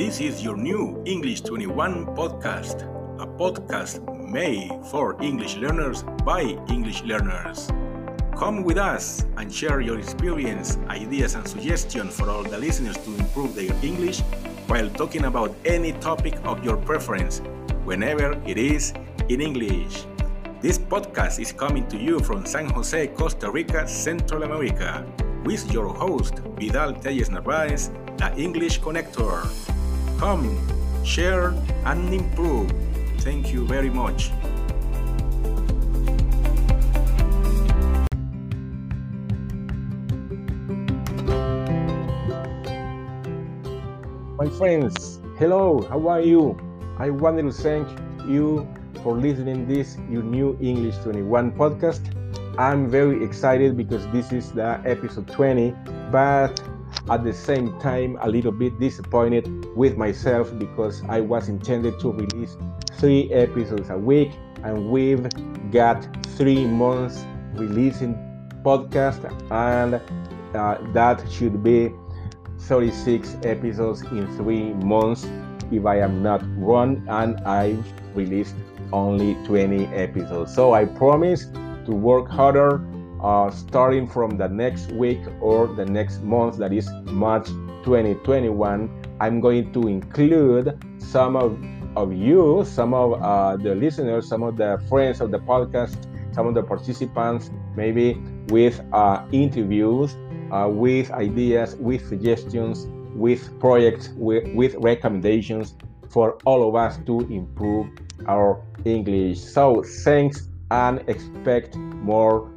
This is your new English 21 podcast, a podcast made for English learners by English learners. Come with us and share your experience, ideas, and suggestions for all the listeners to improve their English while talking about any topic of your preference, whenever it is in English. This podcast is coming to you from San Jose, Costa Rica, Central America, with your host, Vidal Telles Narvaez, the English Connector. Come, share, and improve. Thank you very much. My friends, hello, how are you? I wanted to thank you for listening this your new English 21 podcast. I'm very excited because this is the episode 20, but at the same time a little bit disappointed with myself because I was intended to release three episodes a week and we've got three months releasing podcast and uh, that should be 36 episodes in three months if I am not wrong and I've released only 20 episodes. So I promise to work harder uh, starting from the next week or the next month, that is March 2021. I'm going to include some of, of you, some of uh, the listeners, some of the friends of the podcast, some of the participants, maybe with uh, interviews, uh, with ideas, with suggestions, with projects, with, with recommendations for all of us to improve our English. So thanks and expect more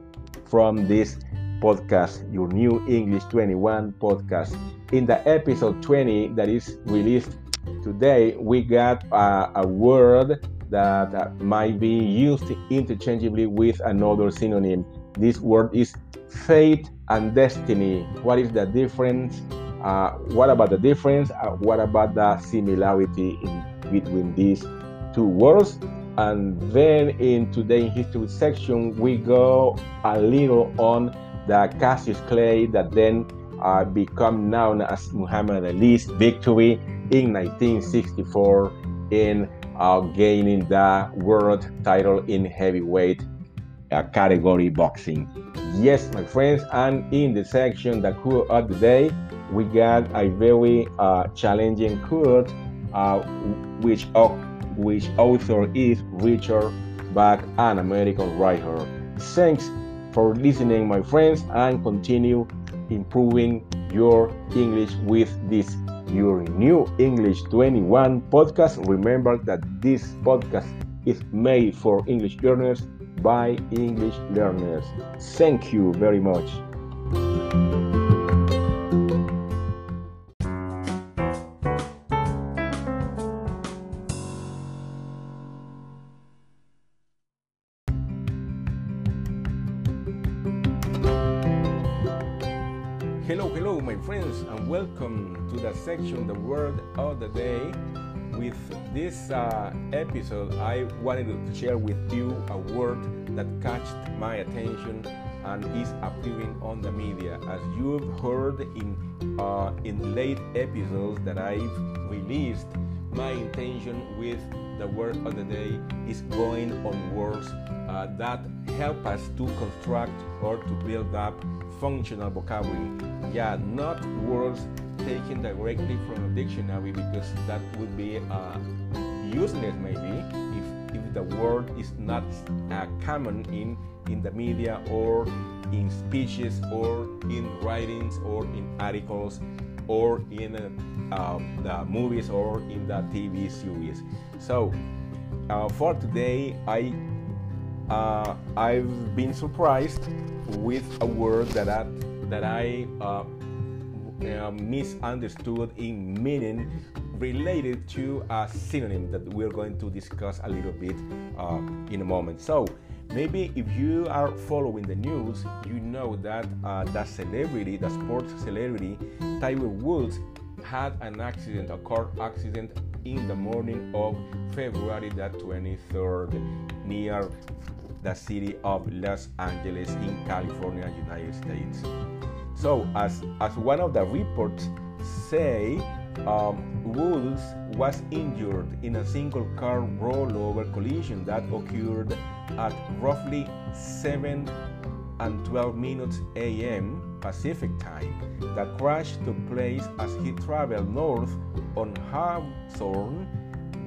from this podcast, your new English 21 podcast. In the episode 20 that is released today, we got a word that uh, might be used interchangeably with another synonym. This word is fate and destiny. What is the difference? Uh, what about the difference? Uh, what about the similarity in between these two words? And then in today's history section, we go a little on the Cassius Clay that then uh, become known as Muhammad Ali's victory in 1964 in uh, gaining the world title in heavyweight uh, category boxing. Yes, my friends, and in the section the quote of the day, we got a very uh, challenging quote, uh, which which author is Richard Bach, an American writer. Thanks for listening, my friends, and continue improving your English with this your new English 21 podcast. Remember that this podcast is made for English learners by English learners. Thank you very much. Hello, hello, my friends, and welcome to the section The Word of the Day. With this uh, episode, I wanted to share with you a word that caught my attention and is appearing on the media. As you've heard in uh, in late episodes that I've released, my intention with the word of the day is going on words uh, that help us to construct or to build up functional vocabulary. Yeah, not words taken directly from a dictionary because that would be uh, useless maybe if, if the word is not uh, common in in the media or in speeches or in writings or in articles or in uh, the movies or in the TV series. So uh, for today, I uh, I've been surprised with a word that I, that I uh, uh, misunderstood in meaning related to a synonym that we're going to discuss a little bit uh, in a moment. So maybe if you are following the news, you know that uh, the celebrity, the sports celebrity, Tiger Woods, had an accident, a car accident in the morning of February the 23rd near the city of Los Angeles in California, United States. So, as, as one of the reports say, um, Woods was injured in a single car rollover collision that occurred at roughly 7 and 12 minutes a.m. Pacific time. The crash took place as he traveled north on Hawthorne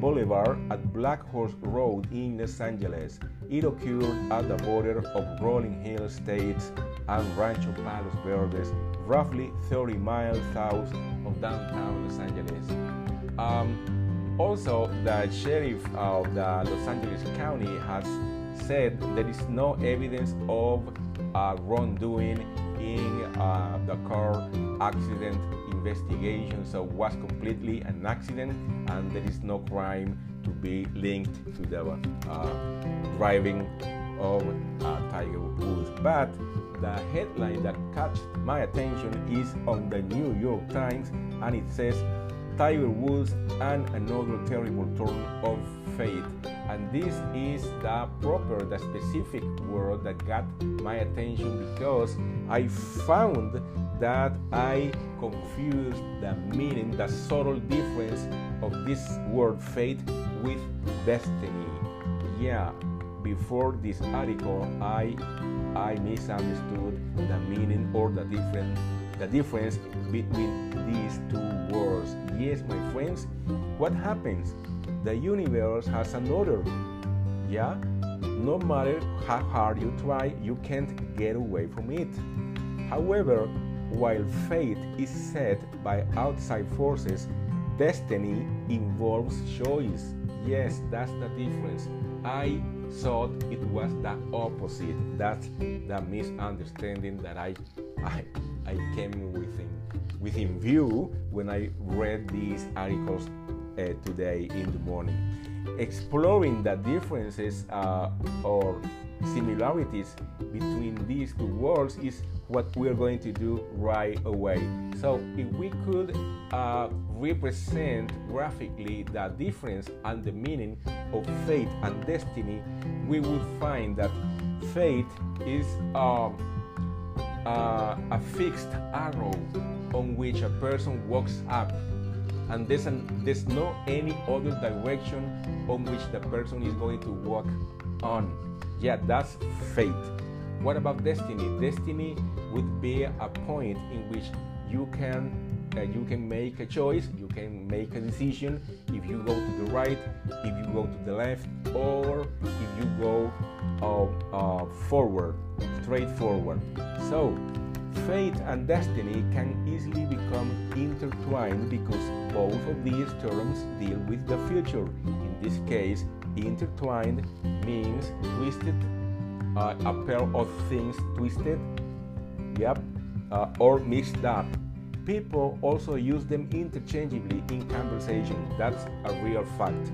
Boulevard at Blackhorse Road in Los Angeles. It occurred at the border of Rolling Hills Estates and Rancho Palos Verdes, roughly 30 miles south of downtown Los Angeles. Um, also, the sheriff of the Los Angeles County has said there is no evidence of uh, wrongdoing in uh, the car accident investigation, so it was completely an accident, and there is no crime to be linked to the uh, driving of uh, Tiger Woods. But the headline that caught my attention is on the New York Times, and it says Tiger Woods and another terrible turn of fate. And this is the proper, the specific word that got my attention because I found that I confused the meaning, the subtle difference of this word fate with destiny. Yeah, before this article, I I misunderstood the meaning or the different the difference between these two words. Yes, my friends, what happens? The universe has an order. Yeah, no matter how hard you try, you can't get away from it. However, while fate is set by outside forces, destiny involves choice. Yes, that's the difference. I thought it was the opposite. That's the misunderstanding that I I, I came within within view when I read these articles today in the morning. Exploring the differences uh, or similarities between these two words is what we're going to do right away. So, if we could uh, represent graphically the difference and the meaning of fate and destiny, we would find that fate is um, uh, a fixed arrow on which a person walks up and there's, an, there's no any other direction on which the person is going to walk on. Yeah that's fate. What about destiny? Destiny would be a point in which you can uh, you can make a choice you can make a decision if you go to the right if you go to the left or if you go uh, uh, forward straight forward. So fate and destiny can easily become intertwined because both of these terms deal with the future. In this case intertwined means twisted uh, a pair of things twisted yep uh, or mixed up. People also use them interchangeably in conversation. That's a real fact.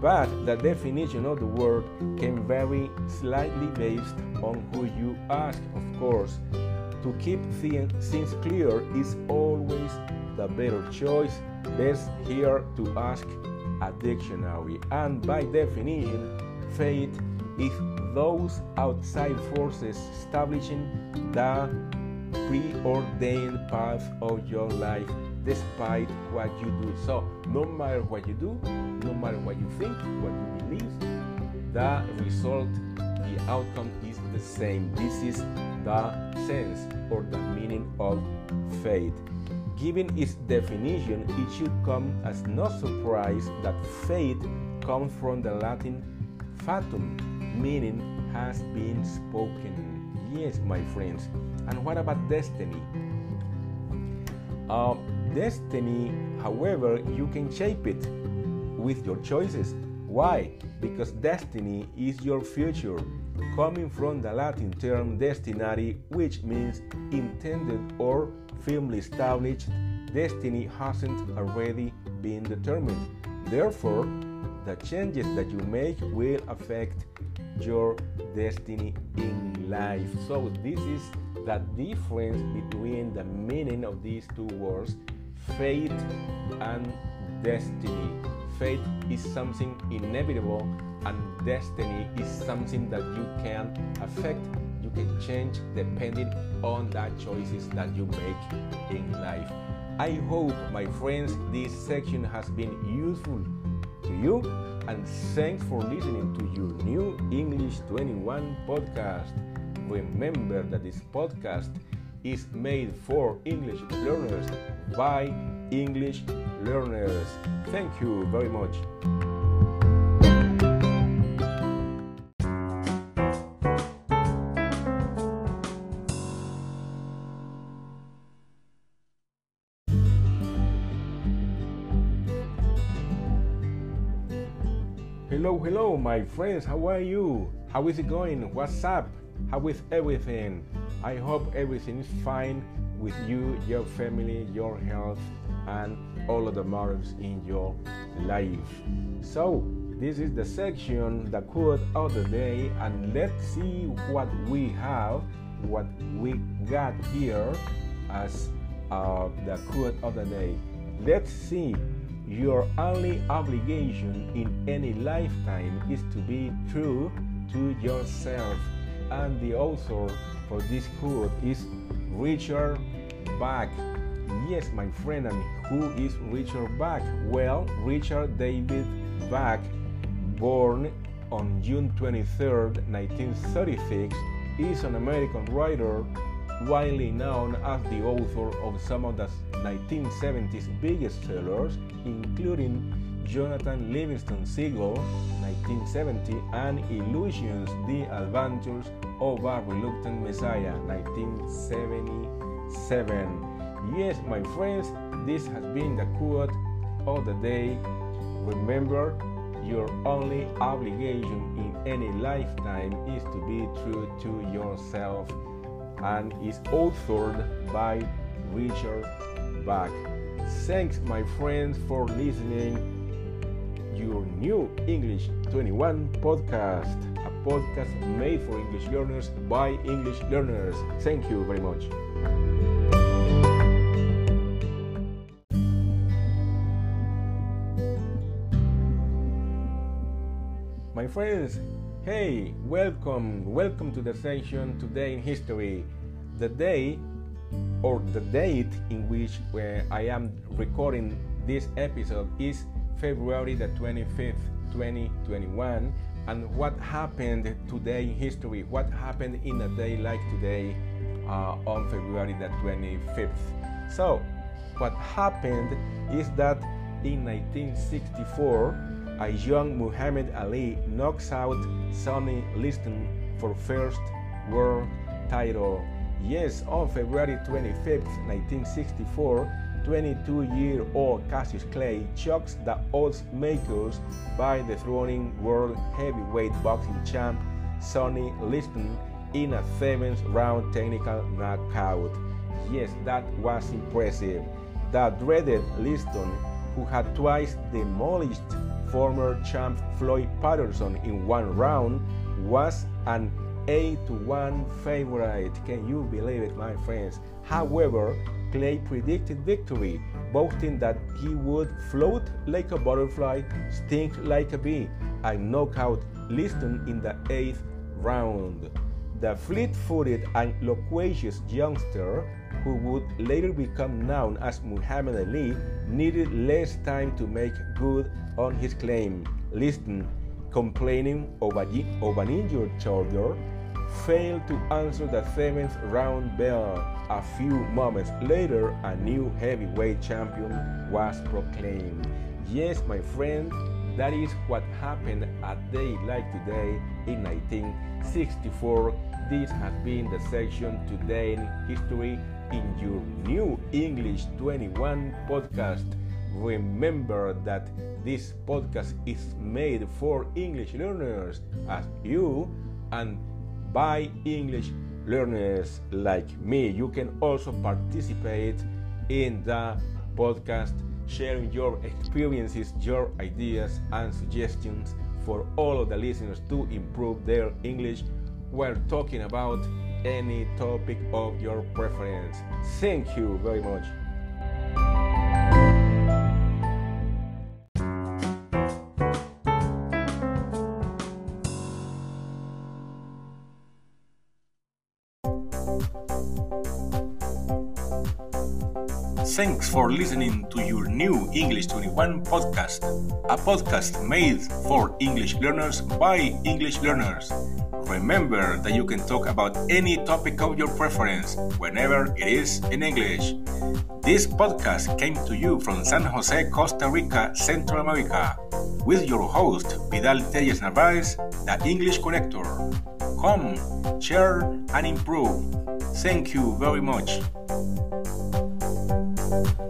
But the definition of the word can vary slightly based on who you ask of course to keep things clear is always the better choice best here to ask a dictionary and by definition fate is those outside forces establishing the preordained path of your life despite what you do. So, no matter what you do, no matter what you think, what you believe, the result, the outcome is the same. This is the sense or the meaning of fate. Given its definition, it should come as no surprise that fate comes from the Latin fatum, meaning has been spoken. Yes, my friends. And what about destiny? Uh, destiny, however, you can shape it with your choices. Why? Because destiny is your future, coming from the Latin term destinari, which means intended or firmly established. Destiny hasn't already been determined. Therefore, the changes that you make will affect your destiny in life. So, this is the difference between the meaning of these two words fate and destiny. Fate is something inevitable, and destiny is something that you can affect, you can change depending on the choices that you make in life. I hope, my friends, this section has been useful to you and thanks for listening to your new English 21 podcast. Remember that this podcast is made for English learners by English learners. Thank you very much. My friends. How are you? How is it going? What's up? How is everything? I hope everything is fine with you, your family, your health, and all of the matters in your life. So, this is the section, the quote of the day, and let's see what we have, what we got here as uh, the quote of the day. Let's see. Your only obligation in any lifetime is to be true to yourself. And the author for this quote is Richard Bach. Yes, my friend, and who is Richard Bach? Well, Richard David Bach, born on June 23, 1936, is an American writer widely known as the author of some of the 1970s biggest sellers, including Jonathan Livingston Seagull, 1970, and Illusions, The Adventures of a Reluctant Messiah, 1977. Yes, my friends, this has been the quote of the day. Remember, your only obligation in any lifetime is to be true to yourself and is authored by Richard Bach. Thanks, my friends, for listening. Your new English 21 podcast, a podcast made for English learners by English learners. Thank you very much. My friends, hey, welcome, welcome to the session Today in History. The day or the date in which I am recording this episode is February the 25th, 2021. And what happened today in history? What happened in a day like today uh, on February the 25th? So, what happened is that in 1964, a young Muhammad Ali knocks out Sonny Liston for first world title. Yes, on February 25, 1964, 22-year-old Cassius Clay shocks the odds makers by dethroning world heavyweight boxing champ Sonny Liston in a seventh round technical knockout. Yes, that was impressive. The dreaded Liston, who had twice demolished former champ Floyd Patterson in one round, was an 8 to 1 favorite. Can you believe it, my friends? However, Clay predicted victory, boasting that he would float like a butterfly, sting like a bee, and knock out Liston in the eighth round. The fleet footed and loquacious youngster, who would later become known as Muhammad Ali, needed less time to make good on his claim. Liston, complaining of, an injured shoulder, failed to answer the seventh round bell. A few moments later, a new heavyweight champion was proclaimed. Yes, my friend, that is what happened a day like today in 1964. This has been the section Today in History in your new English 21 podcast. Remember that this podcast is made for English learners as you and by English learners like me. You can also participate in the podcast, sharing your experiences, your ideas, and suggestions for all of the listeners to improve their English. We're talking about any topic of your preference. Thank you very much. Thanks for listening to your new English 21 podcast, a podcast made for English learners by English learners. Remember that you can talk about any topic of your preference whenever it is in English. This podcast came to you from San Jose, Costa Rica, Central America, with your host, Vidal Telles Narvaez, the English Connector. Come, share, and improve. Thank you very much thank you